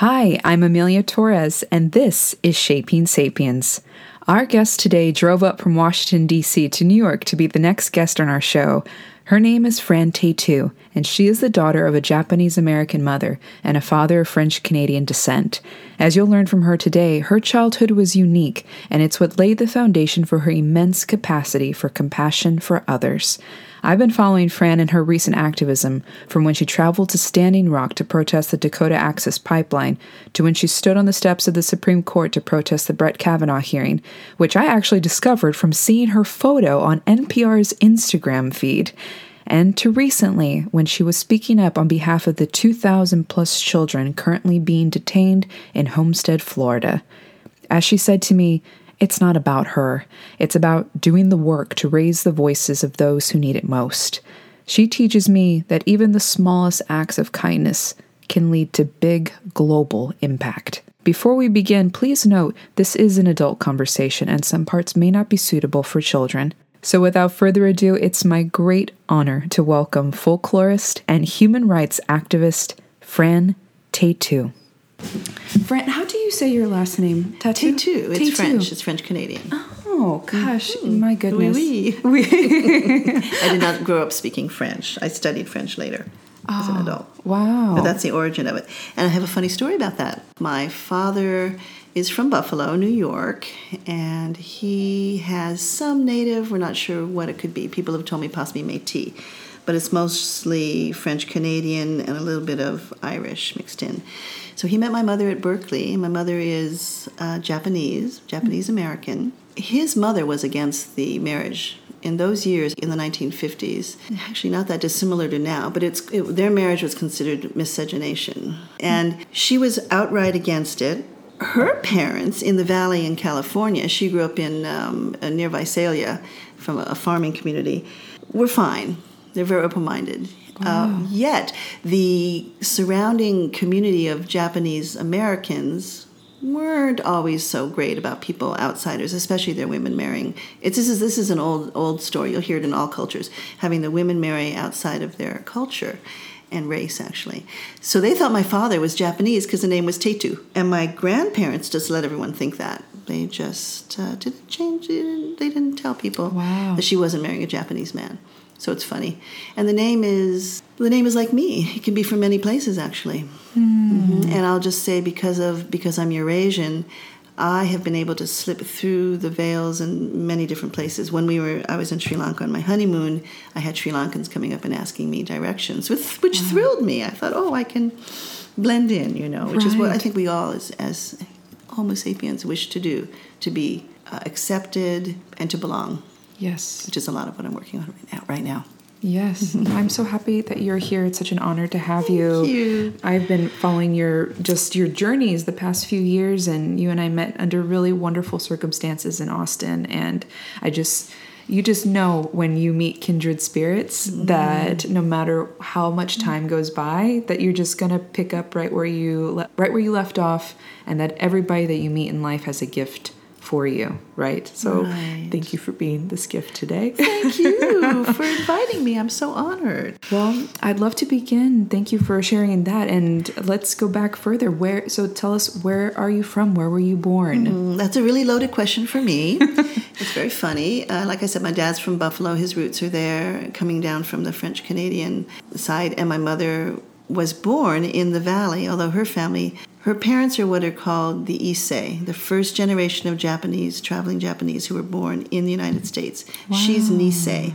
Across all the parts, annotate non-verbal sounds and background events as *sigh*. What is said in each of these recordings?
Hi, I'm Amelia Torres, and this is Shaping Sapiens. Our guest today drove up from Washington, D.C. to New York to be the next guest on our show. Her name is Fran Taytu, and she is the daughter of a Japanese American mother and a father of French Canadian descent. As you'll learn from her today, her childhood was unique, and it's what laid the foundation for her immense capacity for compassion for others. I've been following Fran in her recent activism, from when she traveled to Standing Rock to protest the Dakota Access Pipeline, to when she stood on the steps of the Supreme Court to protest the Brett Kavanaugh hearing, which I actually discovered from seeing her photo on NPR's Instagram feed, and to recently when she was speaking up on behalf of the 2,000 plus children currently being detained in Homestead, Florida. As she said to me, it's not about her. It's about doing the work to raise the voices of those who need it most. She teaches me that even the smallest acts of kindness can lead to big global impact. Before we begin, please note this is an adult conversation and some parts may not be suitable for children. So, without further ado, it's my great honor to welcome folklorist and human rights activist Fran Taytu. Fran, how do you say your last name? Tattoo? Tattoo. It's Taytu. French. It's French Canadian. Oh gosh, mm-hmm. my goodness. Oui, *laughs* oui. I did not grow up speaking French. I studied French later as an ah, adult. Wow. But that's the origin of it. And I have a funny story about that. My father is from Buffalo, New York, and he has some native, we're not sure what it could be. People have told me possibly Metis, but it's mostly French Canadian and a little bit of Irish mixed in. So he met my mother at Berkeley. My mother is uh, Japanese, Japanese American. His mother was against the marriage in those years in the 1950s actually not that dissimilar to now but it's it, their marriage was considered miscegenation. And she was outright against it. Her parents in the valley in california she grew up in um, near visalia from a farming community were fine. They're very open-minded uh, yet the surrounding community of japanese americans weren't always so great about people outsiders, especially their women marrying. It's this is this is an old old story. You'll hear it in all cultures, having the women marry outside of their culture and race actually. So they thought my father was Japanese because the name was Taytu, and my grandparents just let everyone think that. They just uh, didn't change. They didn't, they didn't tell people Wow. that she wasn't marrying a Japanese man. So it's funny, and the name is the name is like me. It can be from many places actually. Mhm. And I'll just say because of because I'm Eurasian, I have been able to slip through the veils in many different places. When we were, I was in Sri Lanka on my honeymoon. I had Sri Lankans coming up and asking me directions, which which thrilled me. I thought, oh, I can blend in, you know, which is what I think we all, as as Homo sapiens, wish to do, to be uh, accepted and to belong, Yes. which is a lot of what I'm working on right now. Right now. Yes, *laughs* I'm so happy that you're here. It's such an honor to have you. you. I've been following your just your journeys the past few years, and you and I met under really wonderful circumstances in Austin. And I just, you just know when you meet kindred spirits mm-hmm. that no matter how much mm-hmm. time goes by, that you're just gonna pick up right where you le- right where you left off, and that everybody that you meet in life has a gift for you, right? So Right. thank you for being this gift today. Thank you for *laughs* inviting me. I'm so honored. Well, I'd love to begin. Thank you for sharing that, and let's go back further. Where? So, tell us where are you from? Where were you born? Mm, That's a really loaded question for me. *laughs* it's very funny. Uh, like I said, my dad's from Buffalo. His roots are there, coming down from the French Canadian side. And my mother was born in the valley, although her family, her parents are what are called the Issei, the first generation of Japanese, traveling Japanese who were born in the United States. She's Nisei.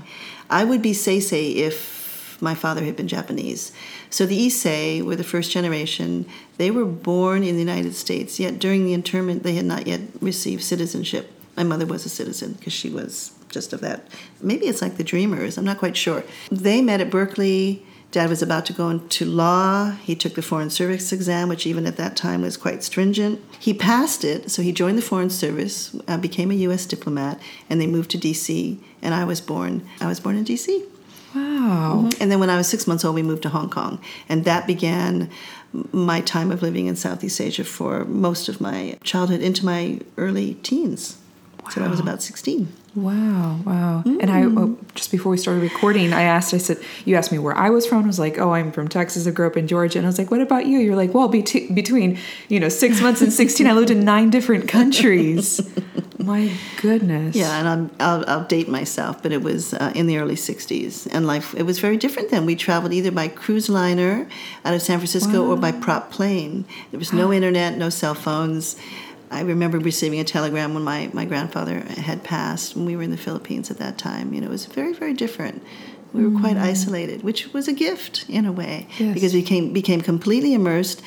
I would be Sansei if my father had been Japanese. So the Issei were the first generation. They were born in the United States, yet during the internment, they had not yet received citizenship. My mother was a citizen because she was just of that. Maybe it's like the Dreamers, I'm not quite sure. They met at Berkeley. Dad was about to go into law. He took the Foreign Service exam, which even at that time was quite stringent. He passed it, so he joined the Foreign Service, uh, became a U.S. diplomat, and they moved to D.C. And I was born. I was born in D.C. Wow. And then when I was six months old, we moved to Hong Kong. And that began my time of living in Southeast Asia for most of my childhood into my early teens. So I was about 16. Wow, wow. And I oh, just before we started recording, I asked, I said, you asked me where I was from. I was like, oh, I'm from Texas. I grew up in Georgia. And I was like, what about you? You're like, well, be- between, you know, six months and 16, I lived in nine different countries. *laughs* My goodness. Yeah, and I'm, I'll, I'll date myself, but it was uh, in the early 60s. And life, it was very different then. We traveled either by cruise liner out of San Francisco or by prop plane. There was no internet, no cell phones. I remember receiving a telegram when my, my grandfather had passed when we were in the Philippines at that time. You know, it was very, very different. We were quite isolated, which was a gift in a way Yes. because we became, became completely immersed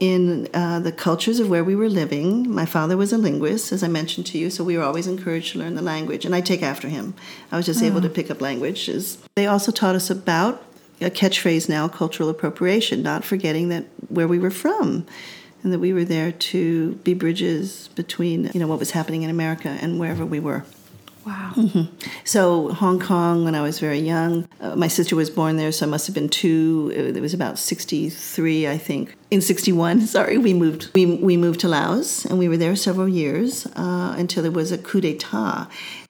in uh, the cultures of where we were living. My father was a linguist, as I mentioned to you, so we were always encouraged to learn the language, and I take after him. I was just able to pick up languages. They also taught us about a catchphrase now, cultural appropriation, not forgetting that where we were from, and that we were there to be bridges between you know what was happening in America and wherever we were. Wow. So Hong Kong, when I was very young, uh, my sister was born there, so I must have been two. It was about '63, I think. In '61, *laughs* sorry, we moved. We we moved to Laos, and we were there several years uh, until there was a coup d'état.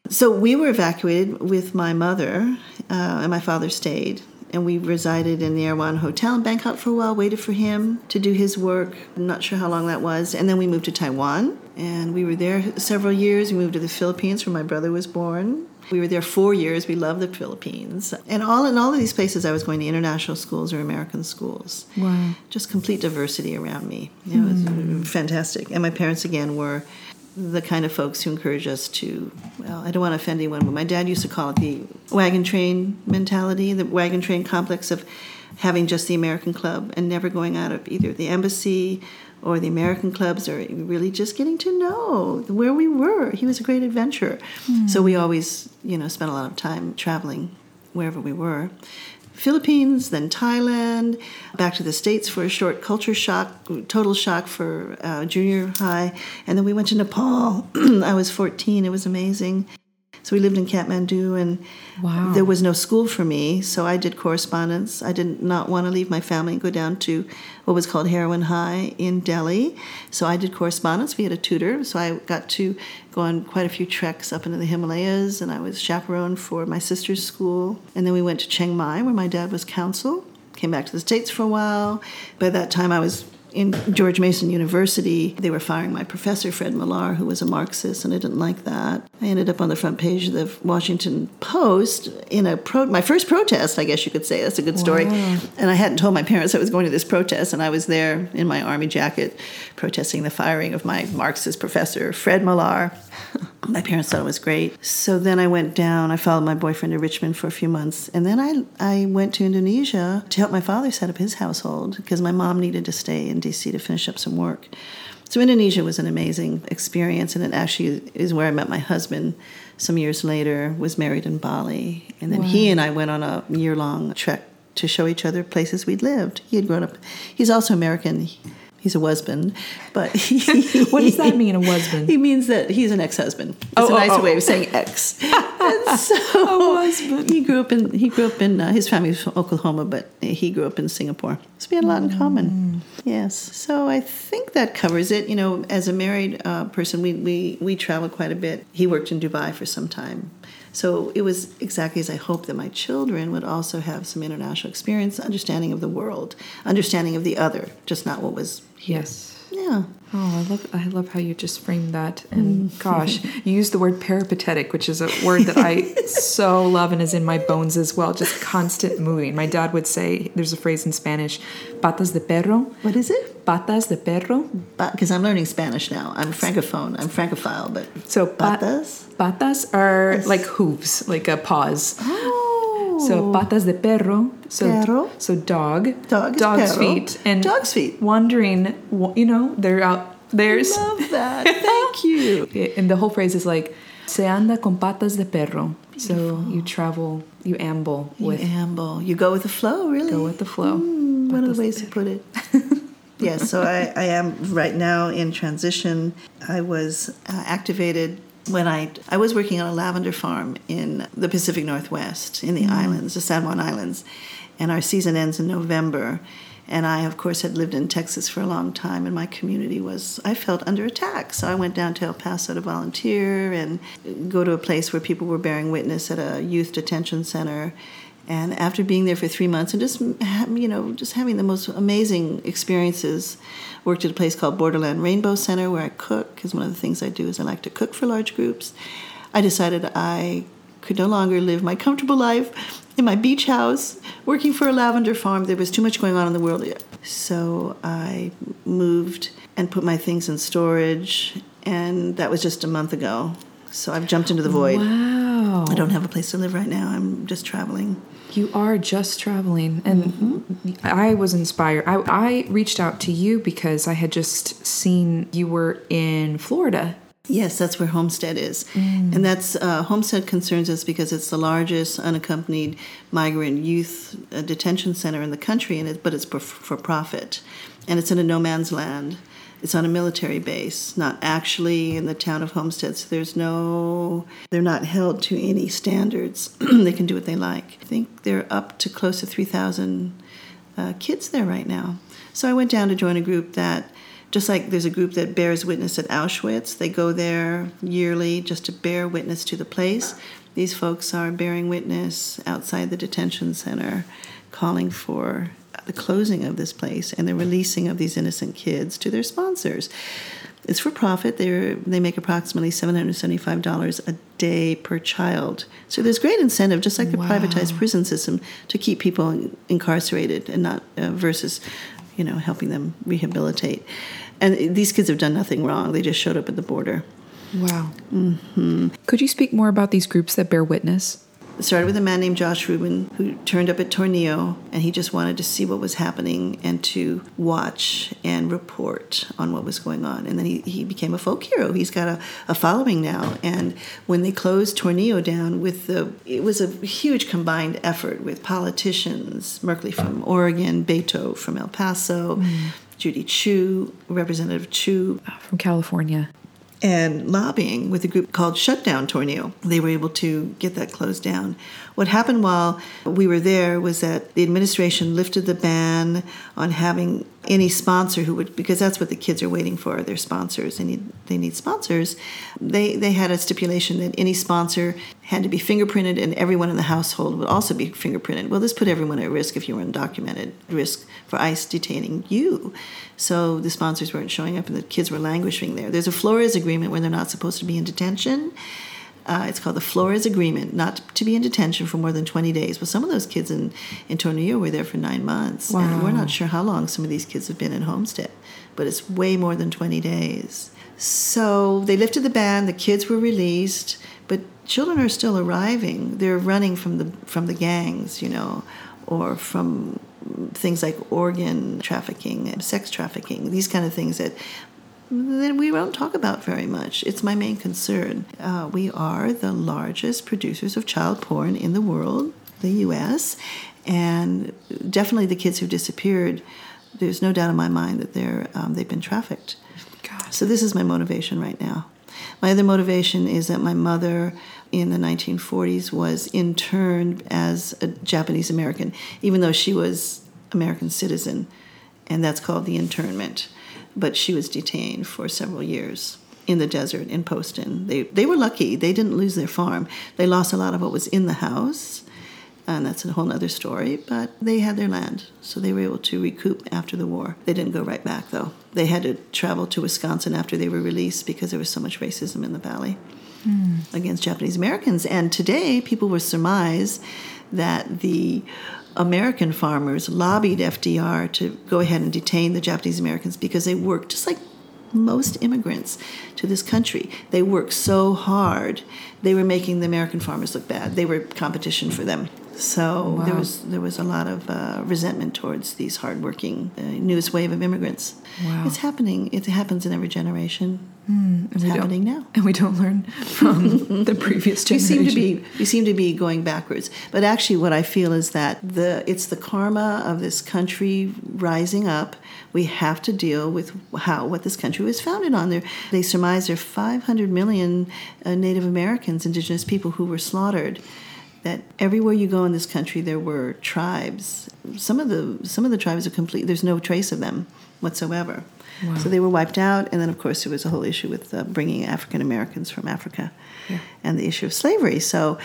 So we were evacuated with my mother, uh, and my father stayed. And we resided in the Erawan Hotel in Bangkok for a while, waited for him to do his work. I'm not sure how long that was. And then we moved to Taiwan, and we were there several years. We moved to the Philippines where my brother was born. We were there four years. We loved the Philippines. And all in all of these places, I was going to international schools or American schools. Wow. Just complete diversity around me. It was hmm. fantastic. And my parents, again, were the kind of folks who encourage us to, well, I don't want to offend anyone, but my dad used to call it the wagon train mentality, the wagon train complex of having just the American club and never going out of either the embassy or the American clubs or really just getting to know where we were. He was a great adventurer. So hmm. we always, you know, spent a lot of time traveling wherever we were. Philippines, then Thailand, back to the States for a short culture shock, total shock for uh, junior high. And then we went to Nepal. *clears throat* I was 14. It was amazing. So we lived in Kathmandu, and Wow. there was no school for me, so I did correspondence. I did not want to leave my family and go down to what was called Heroin High in Delhi. So I did correspondence. We had a tutor, so I got to go on quite a few treks up into the Himalayas, and I was chaperone for my sister's school. And then we went to Chiang Mai, where my dad was counsel. Came back to the States for a while. By that time, I was in George Mason University, they were firing my professor, Fred Millar, who was a Marxist, and I didn't like that. I ended up on the front page of the Washington Post in a pro- my first protest, I guess you could say. That's a good story. Wow. And I hadn't told my parents I was going to this protest, and I was there in my army jacket protesting the firing of my Marxist professor, Fred Millar. *laughs* my parents thought it was great. So then I went down, I followed my boyfriend to Richmond for a few months, and then I, I went to Indonesia to help my father set up his household because my mom needed to stay in DC to finish up some work. So Indonesia was an amazing experience, and it actually is where I met my husband some years later, was married in Bali. And then he and I went on a year-long trek to show each other places we'd lived. He had grown up, he's also American. He's a husband, but *laughs* he, What does that mean, a husband? He means that he's an ex-husband. It's Oh, a oh, nice oh. way of saying ex. *laughs* and so husband. he grew up in he grew up in uh, his family was from Oklahoma, but he grew up in Singapore. So we had a lot in Mm. common. Yes. So I think that covers it. You know, as a married uh, person, we we we traveled quite a bit. He worked in Dubai for some time. So it was exactly as I hoped that my children would also have some international experience, understanding of the world, understanding of the other, just not what was here. Yes. Yeah. Oh, I love I love how you just framed that. Mm-hmm. And gosh, you used the word peripatetic, which is a word that I *laughs* so love and is in my bones as well. Just constant moving. My dad would say there's a phrase in Spanish, patas de perro. What is it? Patas de perro. Because I'm learning Spanish now. I'm francophone. I'm francophile, but So pa- patas. patas are like hooves, like a paws. Oh. So patas de perro. So Perro. so dog. Dog dog's perro. feet and Dog's feet. Wandering, wa- you know, they're out. There's love *laughs* that. Thank you. and the whole phrase is like se anda con patas de perro. So you travel, you amble You amble. You go with the flow, really. go with the flow. Mm, one of the ways to put it. *laughs* yes, so I, I am right now in transition. I was uh, activated when I I was working on a lavender farm in the Pacific Northwest in the islands, the San Juan Islands, and our season ends in November. And I, of course, had lived in Texas for a long time, and my community was, I felt under attack. So I went down to El Paso to volunteer and go to a place where people were bearing witness at a youth detention center. And after being there for three months and just, you know, just having the most amazing experiences, worked at a place called Borderland Rainbow Center where I cook, because one of the things I do is I like to cook for large groups. I decided I could no longer live my comfortable life in my beach house working for a lavender farm. There was too much going on in the world. So I moved and put my things in storage, and that was just a month ago. So I've jumped into the void. Wow. I don't have a place to live right now. I'm just traveling. You are just traveling. And mm-hmm. I was inspired. I, I reached out to you because I had just seen you were in Florida Yes, that's where Homestead is, mm. and that's uh, Homestead concerns us because it's the largest unaccompanied migrant youth uh, detention center in the country, and it, but it's for, for profit, and it's in a no man's land. It's on a military base, not actually in the town of Homestead. So there's no, they're not held to any standards. *clears throat* they can do what they like. I think they're up to close to 3,000 uh, kids there right now. So I went down to join a group that just like there's a group that bears witness at Auschwitz, they go there yearly just to bear witness to the place. These folks are bearing witness outside the detention center, calling for the closing of this place and the releasing of these innocent kids to their sponsors. It's for profit. They they make approximately seven hundred seventy five dollars a day per child. So there's great incentive, just like the wow. privatized prison system, to keep people incarcerated and not uh, versus, you know, helping them rehabilitate. And these kids have done nothing wrong. They just showed up at the border. Wow. Mm-hmm. Could you speak more about these groups that bear witness? It started with a man named Josh Rubin who turned up at Tornillo and he just wanted to see what was happening and to watch and report on what was going on. And then he, he became a folk hero. He's got a, a following now. And when they closed Tornillo down with the, it was a huge combined effort with politicians, Merkley from Oregon, Beto from El Paso, mm. Judy Chu, Representative Chu from California, and lobbying with a group called Shutdown Tornillo. They were able to get that closed down. What happened while we were there was that the administration lifted the ban on having any sponsor who would, because that's what the kids are waiting for, their sponsors. They need, they need sponsors. They, they had a stipulation that any sponsor had to be fingerprinted and everyone in the household would also be fingerprinted. Well, this put everyone at risk if you were undocumented, risk for ICE detaining you. So the sponsors weren't showing up and the kids were languishing there. There's a Flores agreement where they're not supposed to be in detention uh, it's called the Flores Agreement, not to be in detention for more than 20 days. Well, some of those kids in, in Tornillo were there for nine months. Wow. And we're not sure how long some of these kids have been in Homestead, but it's way more than 20 days. So they lifted the ban, the kids were released, but children are still arriving. They're running from the, from the gangs, you know, or from things like organ trafficking, sex trafficking, these kind of things that that we don't talk about very much. It's my main concern. Uh, we are the largest producers of child porn in the world, the U.S., and definitely the kids who disappeared. There's no doubt in my mind that they're um, they've been trafficked. God. So this is my motivation right now. My other motivation is that my mother in the 1940s was interned as a Japanese American, even though she was American citizen, and that's called the internment but she was detained for several years in the desert in Poston. They they were lucky; they didn't lose their farm. They lost a lot of what was in the house, and that's a whole other story. But they had their land, so they were able to recoup after the war. They didn't go right back though. They had to travel to Wisconsin after they were released because there was so much racism in the valley mm. against Japanese Americans. And today, people will surmise that the American farmers lobbied FDR to go ahead and detain the Japanese Americans because they worked just like most immigrants to this country. They worked so hard, they were making the American farmers look bad. They were competition for them. So wow. there was there was a lot of uh, resentment towards these hardworking uh, newest wave of immigrants. Wow. It's happening. It happens in every generation. Mm, it's happening now, *laughs* and we don't learn from *laughs* the previous generation. We seem to be we seem to be going backwards. But actually, what I feel is that the it's the karma of this country rising up. We have to deal with how what this country was founded on. There, they surmise there are 500 million uh, Native Americans, indigenous people, who were slaughtered that everywhere you go in this country there were tribes. Some of the some of the tribes are complete. There's no trace of them whatsoever. Wow. So they were wiped out, and then of course there was a whole issue with uh, bringing African Americans from Africa, Yeah. and the issue of slavery. So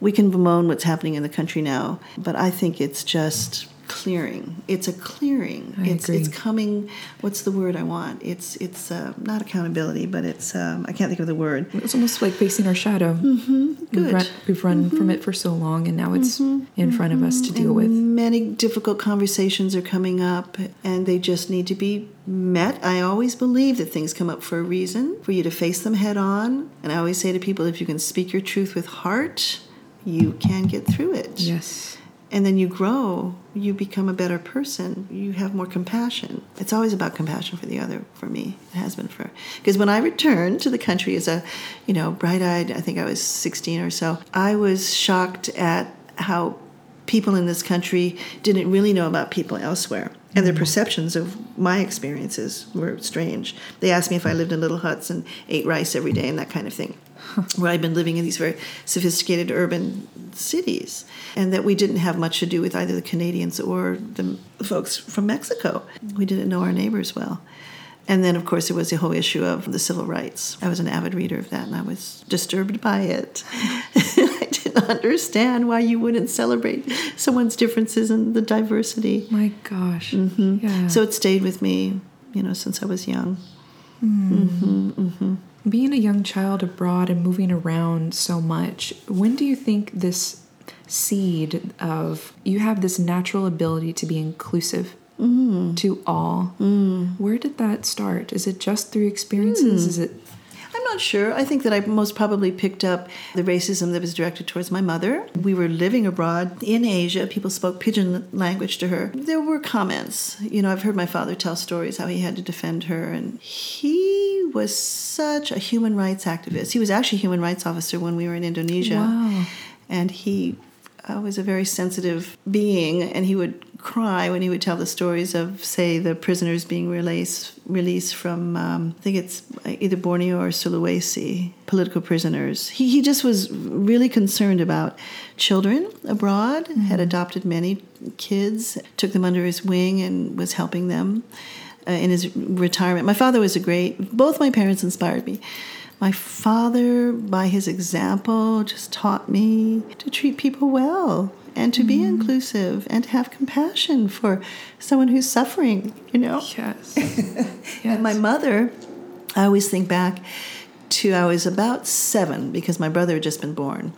we can bemoan what's happening in the country now, but I think it's just clearing. It's a clearing. I it's agree. it's coming. What's the word I want? It's it's uh, not accountability, but it's um, I can't think of the word. It's almost like facing our shadow. Mm-hmm. We've Good. run, we've run from it for so long, and now it's in front of us to deal with. Many difficult conversations are coming up, and they just need to be met. I always believe that things come up for a reason, for you to face them head on. And I always say to people, if you can speak your truth with heart, you can get through it. Yes. And then you grow, you become a better person, you have more compassion. It's always about compassion for the other for me. It has been for because when I returned to the country as a, you know, bright-eyed, I think I was 16 or so, I was shocked at how people in this country didn't really know about people elsewhere. And their mm. perceptions of my experiences were strange. They asked me if I lived in little huts and ate rice every day and that kind of thing *laughs* where I'd been living in these very sophisticated urban cities, and that we didn't have much to do with either the Canadians or the folks from Mexico. We didn't know our neighbors well. And then, of course, there was the whole issue of the civil rights. I was an avid reader of that, and I was disturbed by it. *laughs* I didn't understand why you wouldn't celebrate someone's differences and the diversity. My gosh. Mm-hmm. Yeah. So it stayed with me, you know, since I was young. Hmm. Mm-hmm, mm-hmm. Being a young child abroad and moving around so much, when do you think this seed of you have this natural ability to be inclusive mm. to all? Mm. Where did that start? Is it just through experiences? Mm. Is it not sure. I think that I most probably picked up the racism that was directed towards my mother. We were living abroad in Asia. People spoke pidgin language to her. There were comments. You know, I've heard my father tell stories how he had to defend her, and he was such a human rights activist. He was actually a human rights officer when we were in Indonesia. Wow. And he uh, was a very sensitive being, and he would cry when he would tell the stories of, say, the prisoners being released released from, um, I think it's either Borneo or Sulawesi, political prisoners. He he just was really concerned about children abroad. Had adopted many kids, took them under his wing, and was helping them uh, in his retirement. My father was a great. Both my parents inspired me. My father, by his example, just taught me to treat people well and to be mm-hmm. inclusive and to have compassion for someone who's suffering, you know? yes? *laughs* And my mother, I always think back to I was about seven because my brother had just been born,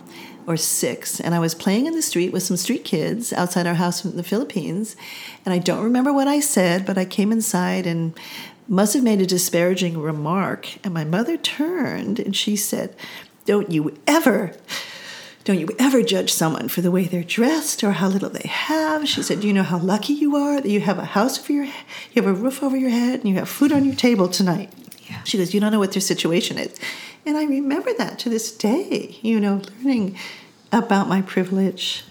or six, and I was playing in the street with some street kids outside our house in the Philippines, and I don't remember what I said, but I came inside and must have made a disparaging remark, and my mother turned and she said, "Don't you ever." Don't you ever judge someone for the way they're dressed or how little they have. She said, Do you know how lucky you are that you have a house over your head, you have a roof over your head, and you have food on your table tonight? Yeah. She goes, You don't know what their situation is. And I remember that to this day, you know, learning about my privilege.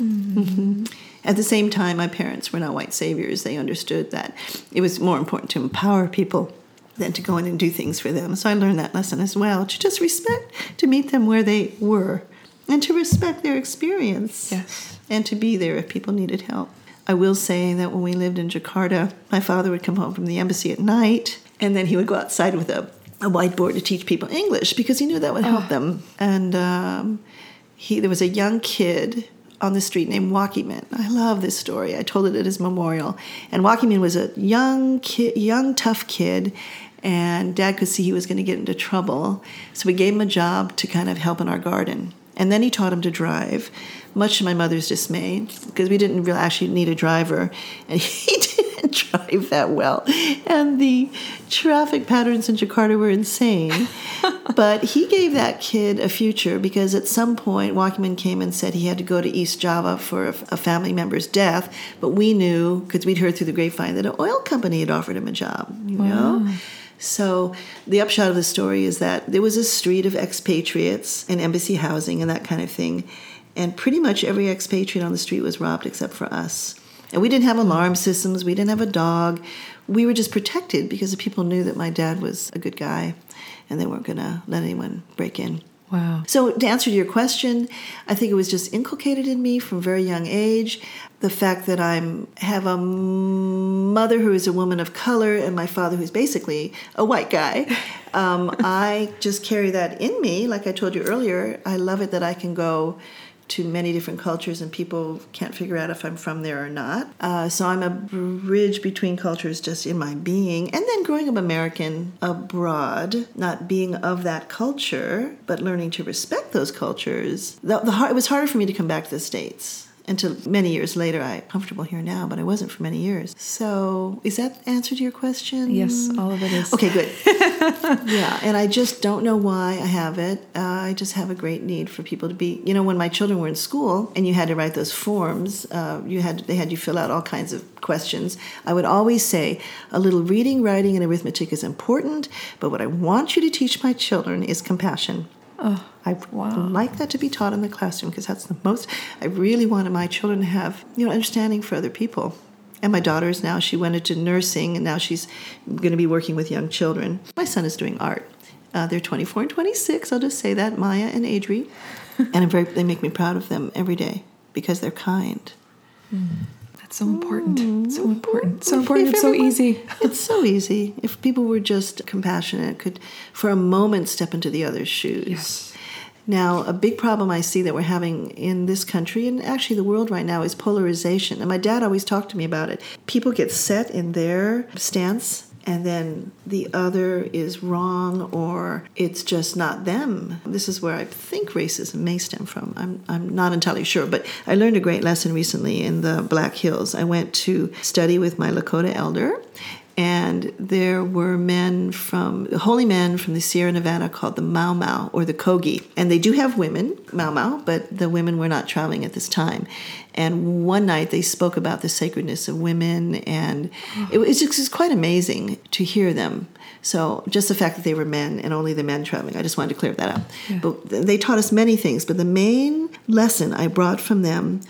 Mhm. At the same time, my parents were not white saviors. They understood that it was more important to empower people than to go in and do things for them. So I learned that lesson as well to just respect, to meet them where they were, and to respect their experience Yes. and to be there if people needed help. I will say that when we lived in Jakarta, my father would come home from the embassy at night and then he would go outside with a, a whiteboard to teach people English because he knew that would help them. And um, he, there was a young kid on the street named Wakiman. I love this story. I told it at his memorial. And Wakiman was a young kid, young tough kid, and Dad could see he was going to get into trouble, so we gave him a job to kind of help in our garden. And then he taught him to drive, much to my mother's dismay, because we didn't really actually need a driver, and *laughs* he *laughs* drive that well. And the traffic patterns in Jakarta were insane. *laughs* but he gave that kid a future because at some point, Wakiman came and said he had to go to East Java for a, a family member's death. But we knew, because we'd heard through the grapevine, that an oil company had offered him a job, you know? So the upshot of the story is that there was a street of expatriates and embassy housing and that kind of thing. And pretty much every expatriate on the street was robbed except for us. And we didn't have alarm systems, we didn't have a dog. We were just protected because the people knew that my dad was a good guy and they weren't going to let anyone break in. Wow. So, to answer your question, I think it was just inculcated in me from a very young age. The fact that I'm have a mother who is a woman of color and my father who's basically a white guy, *laughs* um, I just carry that in me. Like I told you earlier, I love it that I can go to many different cultures and people can't figure out if I'm from there or not. Uh, so I'm a bridge between cultures just in my being. And then growing up American abroad, not being of that culture, but learning to respect those cultures, the, the, it was harder for me to come back to the States until many years later. I'm comfortable here now, but I wasn't for many years. So, is that answer to your question? Yes, all of it is. Okay, good. *laughs* yeah, and I just don't know why I have it. Uh, I just have a great need for people to be. You know, when my children were in school and you had to write those forms, uh, you had they had you fill out all kinds of questions. I would always say a little reading, writing, and arithmetic is important, but what I want you to teach my children is compassion. Oh, I wow. like that to be taught in the classroom because that's the most I really wanted my children to have, you know, understanding for other people. And my daughter is now, she went into nursing and now she's going to be working with young children. My son is doing art. Uh, they're 24 and 26, I'll just say that, Maya and Adri. *laughs* and I'm very, they make me proud of them every day because they're kind. Mm. That's mm-hmm. so important. So important. So important. It's so easy. *laughs* it's so easy. If people were just compassionate, could for a moment step into the other's shoes. Yes. Now, a big problem I see that we're having in this country and actually the world right now is polarization. And my dad always talked to me about it. People get set in their stance and then the other is wrong or it's just not them. This is where I think racism may stem from. I'm, I'm not entirely sure, but I learned a great lesson recently in the Black Hills. I went to study with my Lakota elder, and there were men from holy men from the Sierra Nevada called the Mau Mau or the Kogi, and they do have women Mau Mau, but the women were not traveling at this time. And one night they spoke about the sacredness of women, and it was just quite amazing to hear them. So just the fact that they were men and only the men traveling, I just wanted to clear that up. Yeah. But they taught us many things, but the main lesson I brought from them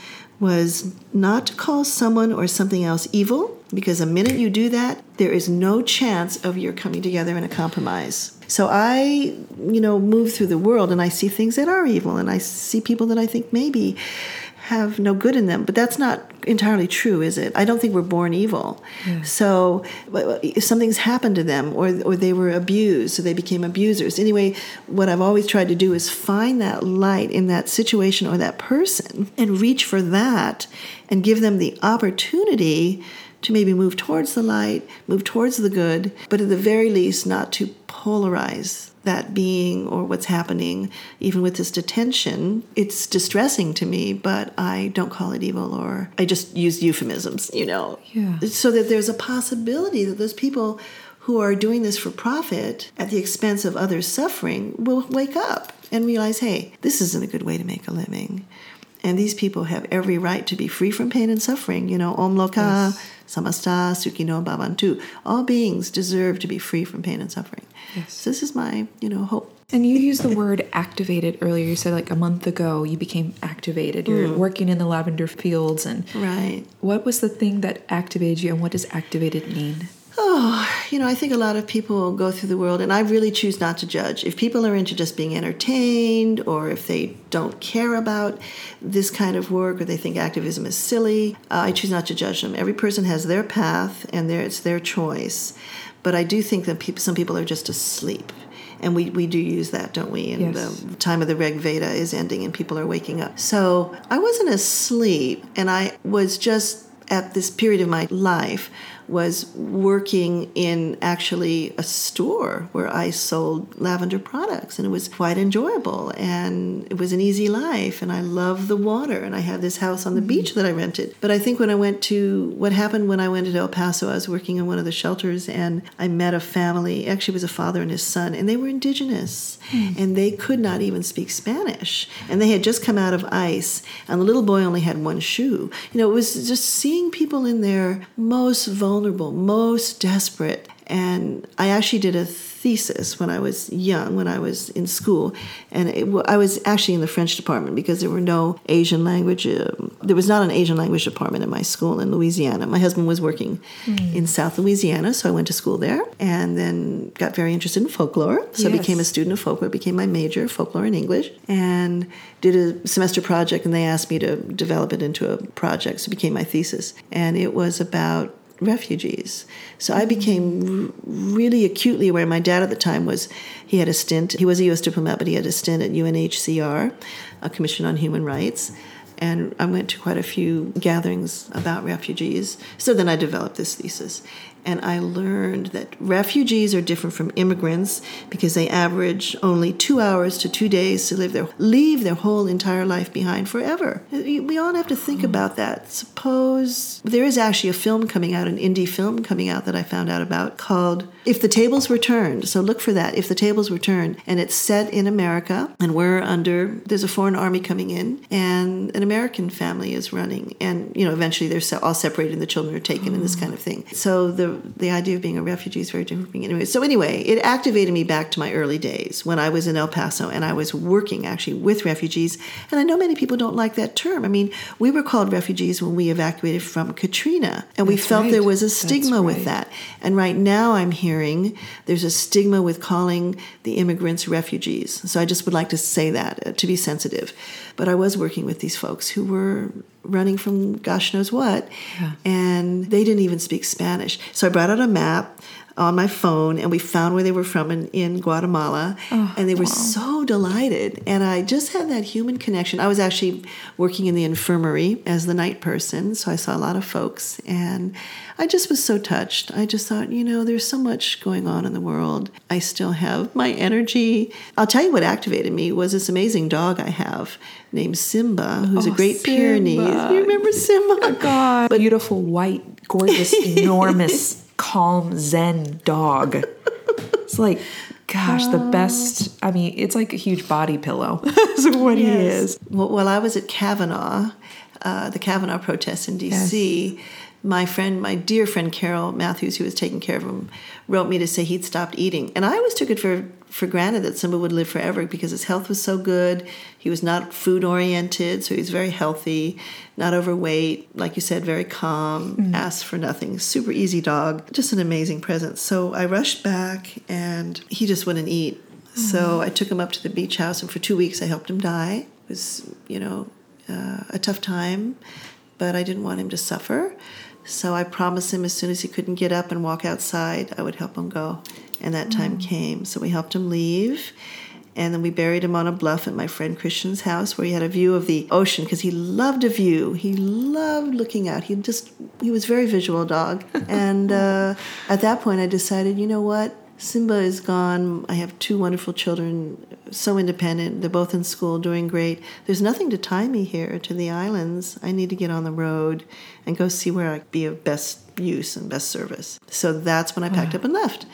was not to call someone or something else evil, because the minute you do that, there is no chance of your coming together in a compromise. So I, you know, move through the world and I see things that are evil and I see people that I think maybe have no good in them. But that's not entirely true, is it? I don't think we're born evil. Yeah. So if something's happened to them or, or they were abused, so they became abusers. Anyway, what I've always tried to do is find that light in that situation or that person and reach for that and give them the opportunity to maybe move towards the light, move towards the good, but at the very least, not to polarize that being or what's happening, even with this detention. It's distressing to me, but I don't call it evil or I just use euphemisms, you know. Yeah. So that there's a possibility that those people who are doing this for profit at the expense of others suffering will wake up and realize, hey, this isn't a good way to make a living. And these people have every right to be free from pain and suffering. You know, Om Loka, yes. Samasta, Sukhino Bhavantu. All beings deserve to be free from pain and suffering. Yes. So this is my, you know, hope. And you used the word activated earlier. You said like a month ago you became activated. You're mm. working in the lavender fields and Right. What was the thing that activated you and what does activated mean? Oh, you know, I think a lot of people go through the world, and I really choose not to judge. If people are into just being entertained, or if they don't care about this kind of work, or they think activism is silly, uh, I choose not to judge them. Every person has their path, and their, it's their choice. But I do think that people, some people are just asleep. And we, we do use that, don't we? And yes. the time of the Rig Veda is ending and people are waking up. So I wasn't asleep, and I was just at this period of my life was working in actually a store where I sold lavender products, and it was quite enjoyable. And it was an easy life, and I love the water. And I had this house on the mm-hmm. beach that I rented. But I think when I went to what happened when I went to El Paso, I was working in one of the shelters, and I met a family. Actually, it was a father and his son, and they were indigenous, mm. and they could not even speak Spanish, and they had just come out of ICE, and the little boy only had one shoe. You know, it was just seeing people in their most vulnerable vulnerable, most desperate, And I actually did a thesis when I was young, when I was in school, and it, I was actually in the French department because there were no Asian language. Uh, there was not an Asian language department in my school in Louisiana. My husband was working mm. in South Louisiana, so I went to school there, and then got very interested in folklore. So yes. I became a student of folklore. Became my major, folklore and English, and did a semester project, and they asked me to develop it into a project. So it became my thesis, and it was about refugees. So I became r- really acutely aware. My dad at the time was, he had a stint, he was a U.S. diplomat, but he had a stint at UNHCR, a Commission on Human Rights. And I went to quite a few gatherings about refugees. So then I developed this thesis and I learned that refugees are different from immigrants because they average only two hours to two days to live their leave their whole entire life behind forever. We all have to think hmm. about that. Suppose there is actually a film coming out, an indie film coming out that I found out about called If the Tables Were Turned. So look for that. If the Tables Were Turned, and it's set in America, and we're under there's a foreign army coming in, and an American family is running, and you know eventually they're all separated, and the children are taken, and this hmm. kind of thing. So the the idea of being a refugee is very different from being anyway. So anyway, it activated me back to my early days when I was in El Paso and I was working actually with refugees. And I know many people don't like that term. I mean, we were called refugees when we evacuated from Katrina, and we felt right. there was a stigma right. with that. And right now, I'm hearing there's a stigma with calling the immigrants refugees. So I just would like to say that uh, to be sensitive. But I was working with these folks who were running from gosh knows what, yeah. and they didn't even speak Spanish. So I brought out a map on my phone and we found where they were from in, in Guatemala oh, and they were wow. so delighted. And i just had that human connection. I was actually working in the infirmary as the night person so i saw a lot of folks and i just was so touched. I just thought you know there's so much going on in the world. I still have my energy. I'll tell you what activated me was this amazing dog i have named simba who's oh, a great simba. pyrenees you remember simba? Oh, god. But, beautiful white gorgeous *laughs* enormous calm Zen dog. it's like, gosh, the best. I mean, it's like a huge body pillow. *laughs* That's what yes. he is. Well, while I was at Kavanaugh, uh, the Kavanaugh protests in D.C., yes. My friend, my dear friend Carol Matthews, who was taking care of him, wrote me to say he'd stopped eating, and I always took it for for granted that Simba would live forever because his health was so good. He was not food oriented, so he was very healthy, not overweight, like you said, very calm, mm. asked for nothing, super easy dog, just an amazing presence. So I rushed back and he just wouldn't eat. Mm. So I took him up to the beach house and for two weeks I helped him die. It was, you know, uh, a tough time, but I didn't want him to suffer. So I promised him as soon as he couldn't get up and walk outside, I would help him go. And that time mm. came. So we helped him leave. And then we buried him on a bluff at my friend Christian's house where he had a view of the ocean because he loved a view. He loved looking out. He just, he was very visual dog. *laughs* and uh, at that point, I decided, you know what? Simba is gone. I have two wonderful children, so independent. They're both in school, doing great. There's nothing to tie me here to the islands. I need to get on the road and go see where I can be of best use and best service. So that's when I packed up and left.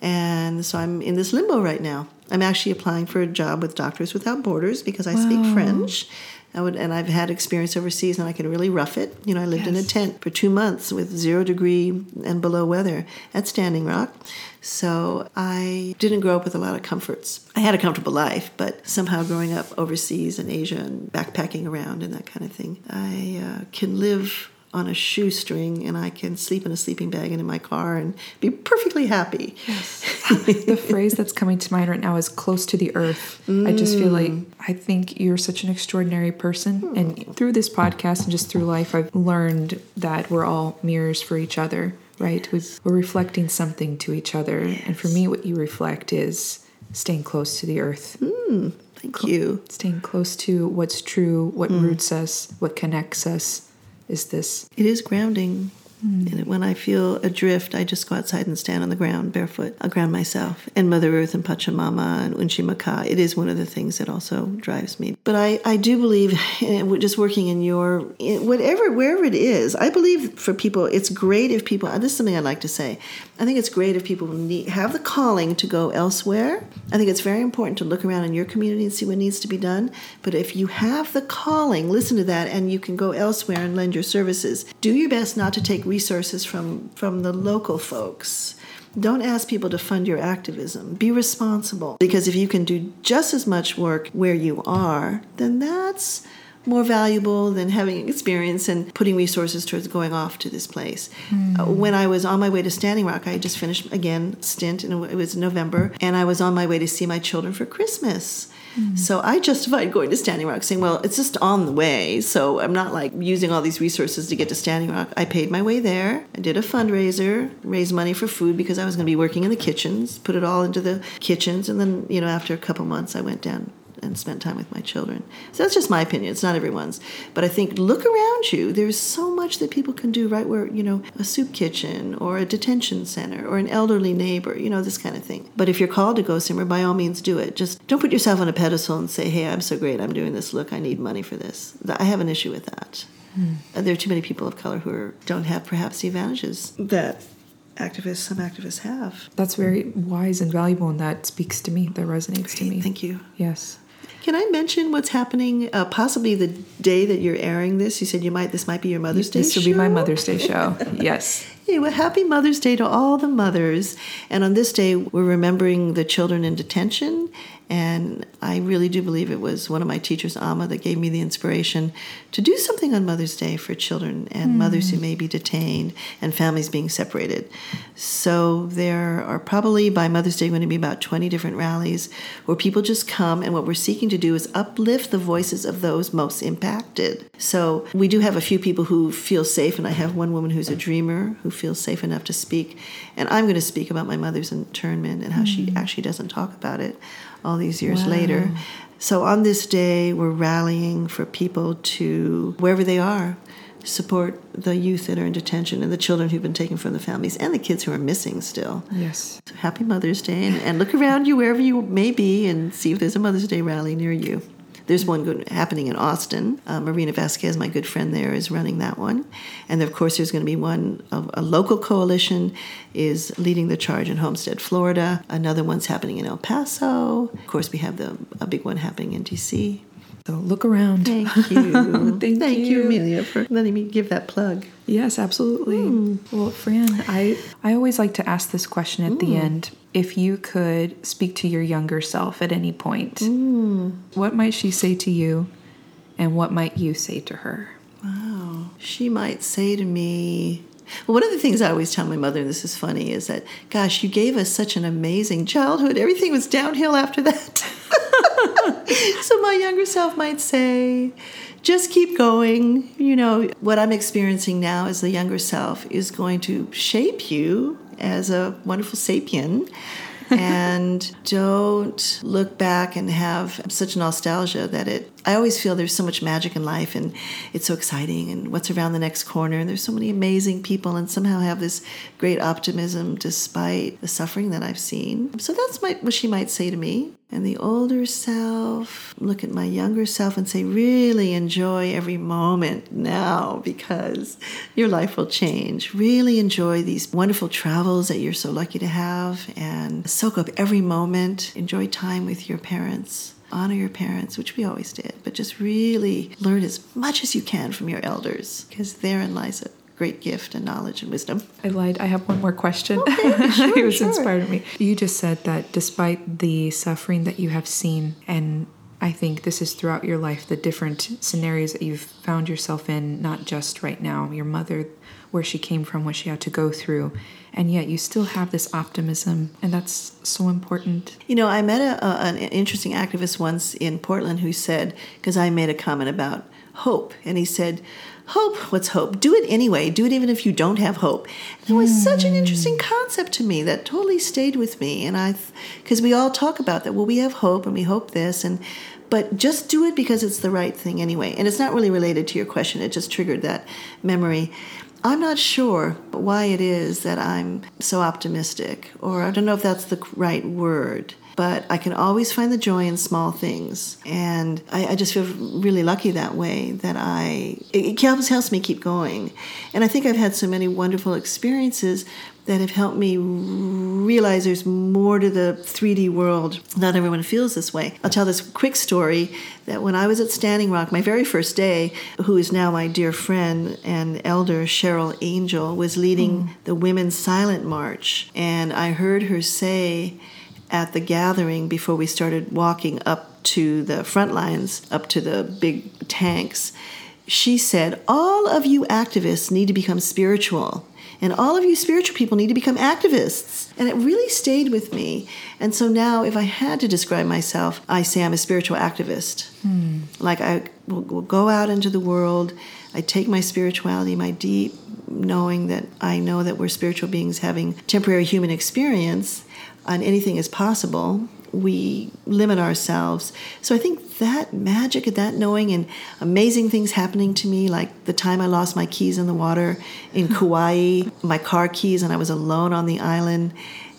And so I'm in this limbo right now. I'm actually applying for a job with Doctors Without Borders because I wow. speak French. I would, and I've had experience overseas, and I can really rough it. You know, I lived yes. in a tent for two months with zero degree and below weather at Standing Rock. So I didn't grow up with a lot of comforts. I had a comfortable life, but somehow growing up overseas in Asia and backpacking around and that kind of thing, I uh, can live on a shoestring and I can sleep in a sleeping bag and in my car and be perfectly happy. Yes. *laughs* the phrase that's coming to mind right now is close to the earth. Mm. I just feel like I think you're such an extraordinary person. Mm. And through this podcast and just through life, I've learned that we're all mirrors for each other, right? Yes. We're reflecting something to each other. Yes. And for me, what you reflect is staying close to the earth. Mm. Thank you. Staying close to what's true, what mm. roots us, what connects us is this. It is grounding. Mm. And when I feel adrift, I just go outside and stand on the ground barefoot. I'll ground myself. And Mother Earth and Pachamama and Unchimaka, it is one of the things that also drives me. But I, I do believe, *laughs* eh, just working in your, eh, whatever, wherever it is, I believe for people, it's great if people, this is something I'd like to say. I think it's great if people need, have the calling to go elsewhere. I think it's very important to look around in your community and see what needs to be done. But if you have the calling, listen to that, and you can go elsewhere and lend your services. Do your best not to take resources from from the local folks Don't ask people to fund your activism. Be responsible. Because if you can do just as much work where you are, then that's more valuable than having experience and putting resources towards going off to this place. Mm. When I was on my way to Standing Rock, I just finished again stint, and it was November, and I was on my way to see my children for Christmas. Mm. So I justified going to Standing Rock, saying, "Well, it's just on the way, so I'm not like using all these resources to get to Standing Rock. I paid my way there. I did a fundraiser, raised money for food because I was going to be working in the kitchens. Put it all into the kitchens, and then you know after a couple months, I went down and spent time with my children. So that's just my opinion. It's not everyone's. But I think look around you. There's so much that people can do right where, you know, a soup kitchen or a detention center or an elderly neighbor, you know, this kind of thing. But if you're called to go somewhere, by all means do it. Just don't put yourself on a pedestal and say, hey, I'm so great. I'm doing this. Look, I need money for this. I have an issue with that. Hmm. There are too many people of color who are, don't have perhaps the advantages that activists, some activists have. That's very wise and valuable, and that speaks to me. That resonates to me. Thank you. Yes. Can I mention what's happening? Uh, possibly the day that you're airing this. You said you might. This might be your Mother's Day. This will be my Mother's Day show. *laughs* yes. Hey, well, happy Mother's Day to all the mothers. And on this day, we're remembering the children in detention and I really do believe it was one of my teachers, Amma, that gave me the inspiration to do something on Mother's Day for children and mm. mothers who may be detained and families being separated. So there are probably by Mother's Day going to be about 20 different rallies where people just come, and what we're seeking to do is uplift the voices of those most impacted. So we do have a few people who feel safe, and I have one woman who's a dreamer who feels safe enough to speak. And I'm going to speak about my mother's internment and how mm. she actually doesn't talk about it all these years wow. later. So on this day, we're rallying for people to, wherever they are, support the youth that are in detention and the children who've been taken from the families and the kids who are missing still. Yes. So happy Mother's Day and, and look around you wherever you may be and see if there's a Mother's Day rally near you. There's one good, happening in Austin. Uh, Marina Vasquez, my good friend there, is running that one. And of course, there's going to be one, a local coalition is leading the charge in Homestead, Florida. Another one's happening in El Paso. Of course, we have the, a big one happening in DC. So look around. Thank *laughs* you. Thank, Thank you. you. Amelia, for letting me give that plug. Yes, absolutely. Mm. Well, Fran, I, I always like to ask this question at mm. the end. If you could speak to your younger self at any point, mm. what might she say to you and what might you say to her? Wow. She might say to me, well, one of the things I always tell my mother, and this is funny, is that, gosh, you gave us such an amazing childhood. Everything was downhill after that. *laughs* *laughs* so my younger self might say, just keep going. You know, what I'm experiencing now as the younger self is going to shape you as a wonderful sapien *laughs* and don't look back and have such nostalgia that it I always feel there's so much magic in life and it's so exciting and what's around the next corner and there's so many amazing people and somehow have this great optimism despite the suffering that I've seen. So that's my, what she might say to me. And the older self, look at my younger self and say, really enjoy every moment now because your life will change. Really enjoy these wonderful travels that you're so lucky to have and soak up every moment. Enjoy time with your parents honor your parents, which we always did, but just really learn as much as you can from your elders because therein lies a great gift and knowledge and wisdom. I lied. I have one more question. Oh, okay, *laughs* sure, it was sure. inspired me. You just said that despite the suffering that you have seen, and I think this is throughout your life, the different scenarios that you've found yourself in, not just right now, your mother, where she came from, what she had to go through, and yet you still have this optimism, and that's so important. You know, I met a, a, an interesting activist once in Portland who said, because I made a comment about hope, and he said, Hope, what's hope? Do it anyway. Do it even if you don't have hope. And it was mm. such an interesting hmm. concept to me that totally stayed with me. And I, because we all talk about that. Well, we have hope and we hope this, and but just do it because it's the right thing anyway. And it's not really related to your question. It just triggered that memory. I'm not sure why it is that I'm so optimistic, or I don't know if that's the right word. But I can always find the joy in small things. And I, I just feel really lucky that way that I, it, it helps, helps me keep going. And I think I've had so many wonderful experiences that have helped me realize there's more to the 3D world. Not everyone feels this way. I'll tell this quick story that when I was at Standing Rock, my very first day, who is now my dear friend and elder, Cheryl Angel, was leading mm. the Women's Silent March. And I heard her say at the gathering before we started walking up to the front lines, up to the big tanks, she said, All of you activists need to become spiritual. And all of you spiritual people need to become activists. And it really stayed with me. And so now, if I had to describe myself, I say I'm a spiritual activist. Hmm. Like I will, will go out into the world, I take my spirituality, my deep knowing that I know that we're spiritual beings having temporary human experience, and anything is possible we limit ourselves. So I think that magic and that knowing and amazing things happening to me, like the time I lost my keys in the water in *laughs* Kauai, my car keys, and I was alone on the island.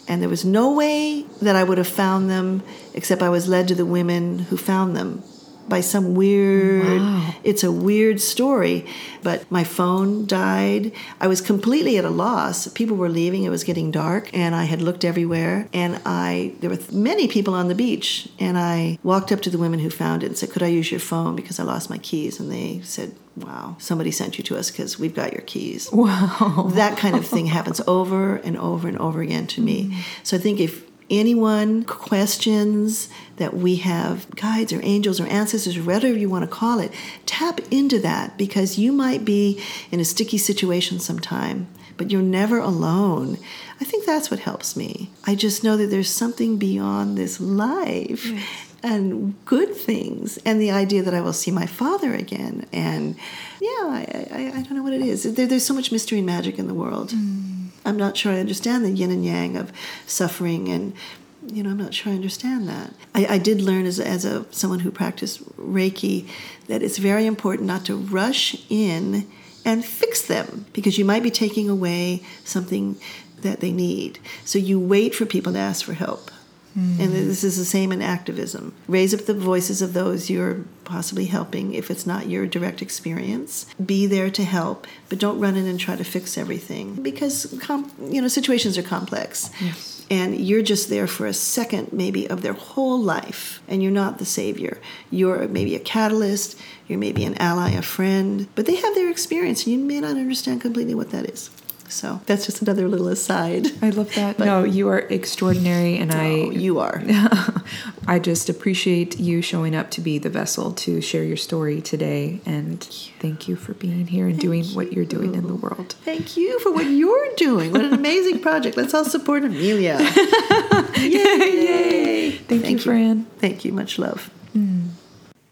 And there was no way that I would have found them except I was led to the women who found them by some weird wow. it's a weird story but my phone died. I was completely at a loss. People were leaving it was getting dark and i had looked everywhere and i there were many people on the beach and i walked up to the women who found it and said could i use your phone? Because i lost my keys and they said wow somebody sent you to us because we've got your keys. Wow. That kind of thing happens over and over and over again to me. Mm. so i think if anyone questions that we have guides or angels or ancestors or whatever you want to call it, tap into that because you might be in a sticky situation sometime, but you're never alone. I think that's what helps me. I just know that there's something beyond this life. Yes. And good things, and the idea that I will see my father again, and yeah, I, I, I don't know what it is. There, there's so much mystery and magic in the world. Mm. I'm not sure I understand the yin and yang of suffering and you know, I'm not sure I understand that. I, I did learn as, as a someone who practiced Reiki that it's very important not to rush in and fix them because you might be taking away something that they need. So you wait for people to ask for help. Mm. And this is the same in activism. Raise up the voices of those you're possibly helping if it's not your direct experience. Be there to help, but don't run in and try to fix everything because com- you know situations are complex. Yes. And you're just there for a second, maybe, of their whole life, and you're not the savior. You're maybe a catalyst, you're maybe an ally, a friend, but they have their experience, and you may not understand completely what that is. So that's just another little aside. I love that. But, no, you are extraordinary, and I. You are. *laughs* I just appreciate you showing up to be the vessel to share your story today, and thank you for being here and thank doing you. what you're doing in the world. Thank you for what you're doing. What an amazing project! Let's all support Amelia. *laughs* Yay! Yay! Thank, thank you, you, Fran. Thank you. Much love. Mm.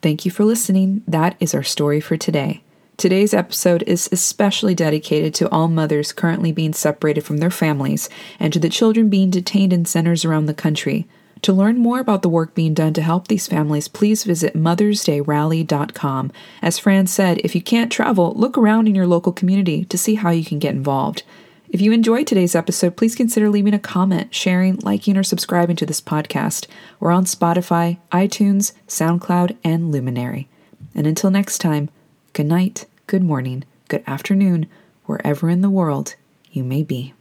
Thank you for listening. That is our story for today. Today's episode is especially dedicated to all mothers currently being separated from their families and to the children being detained in centers around the country. To learn more about the work being done to help these families, please visit mothersdayrally.com. As Fran said, if you can't travel, look around in your local community to see how you can get involved. If you enjoyed today's episode, please consider leaving a comment, sharing, liking, or subscribing to this podcast. We're on Spotify, iTunes, SoundCloud, and Luminary. And until next time, good night, good morning, good afternoon, wherever in the world you may be.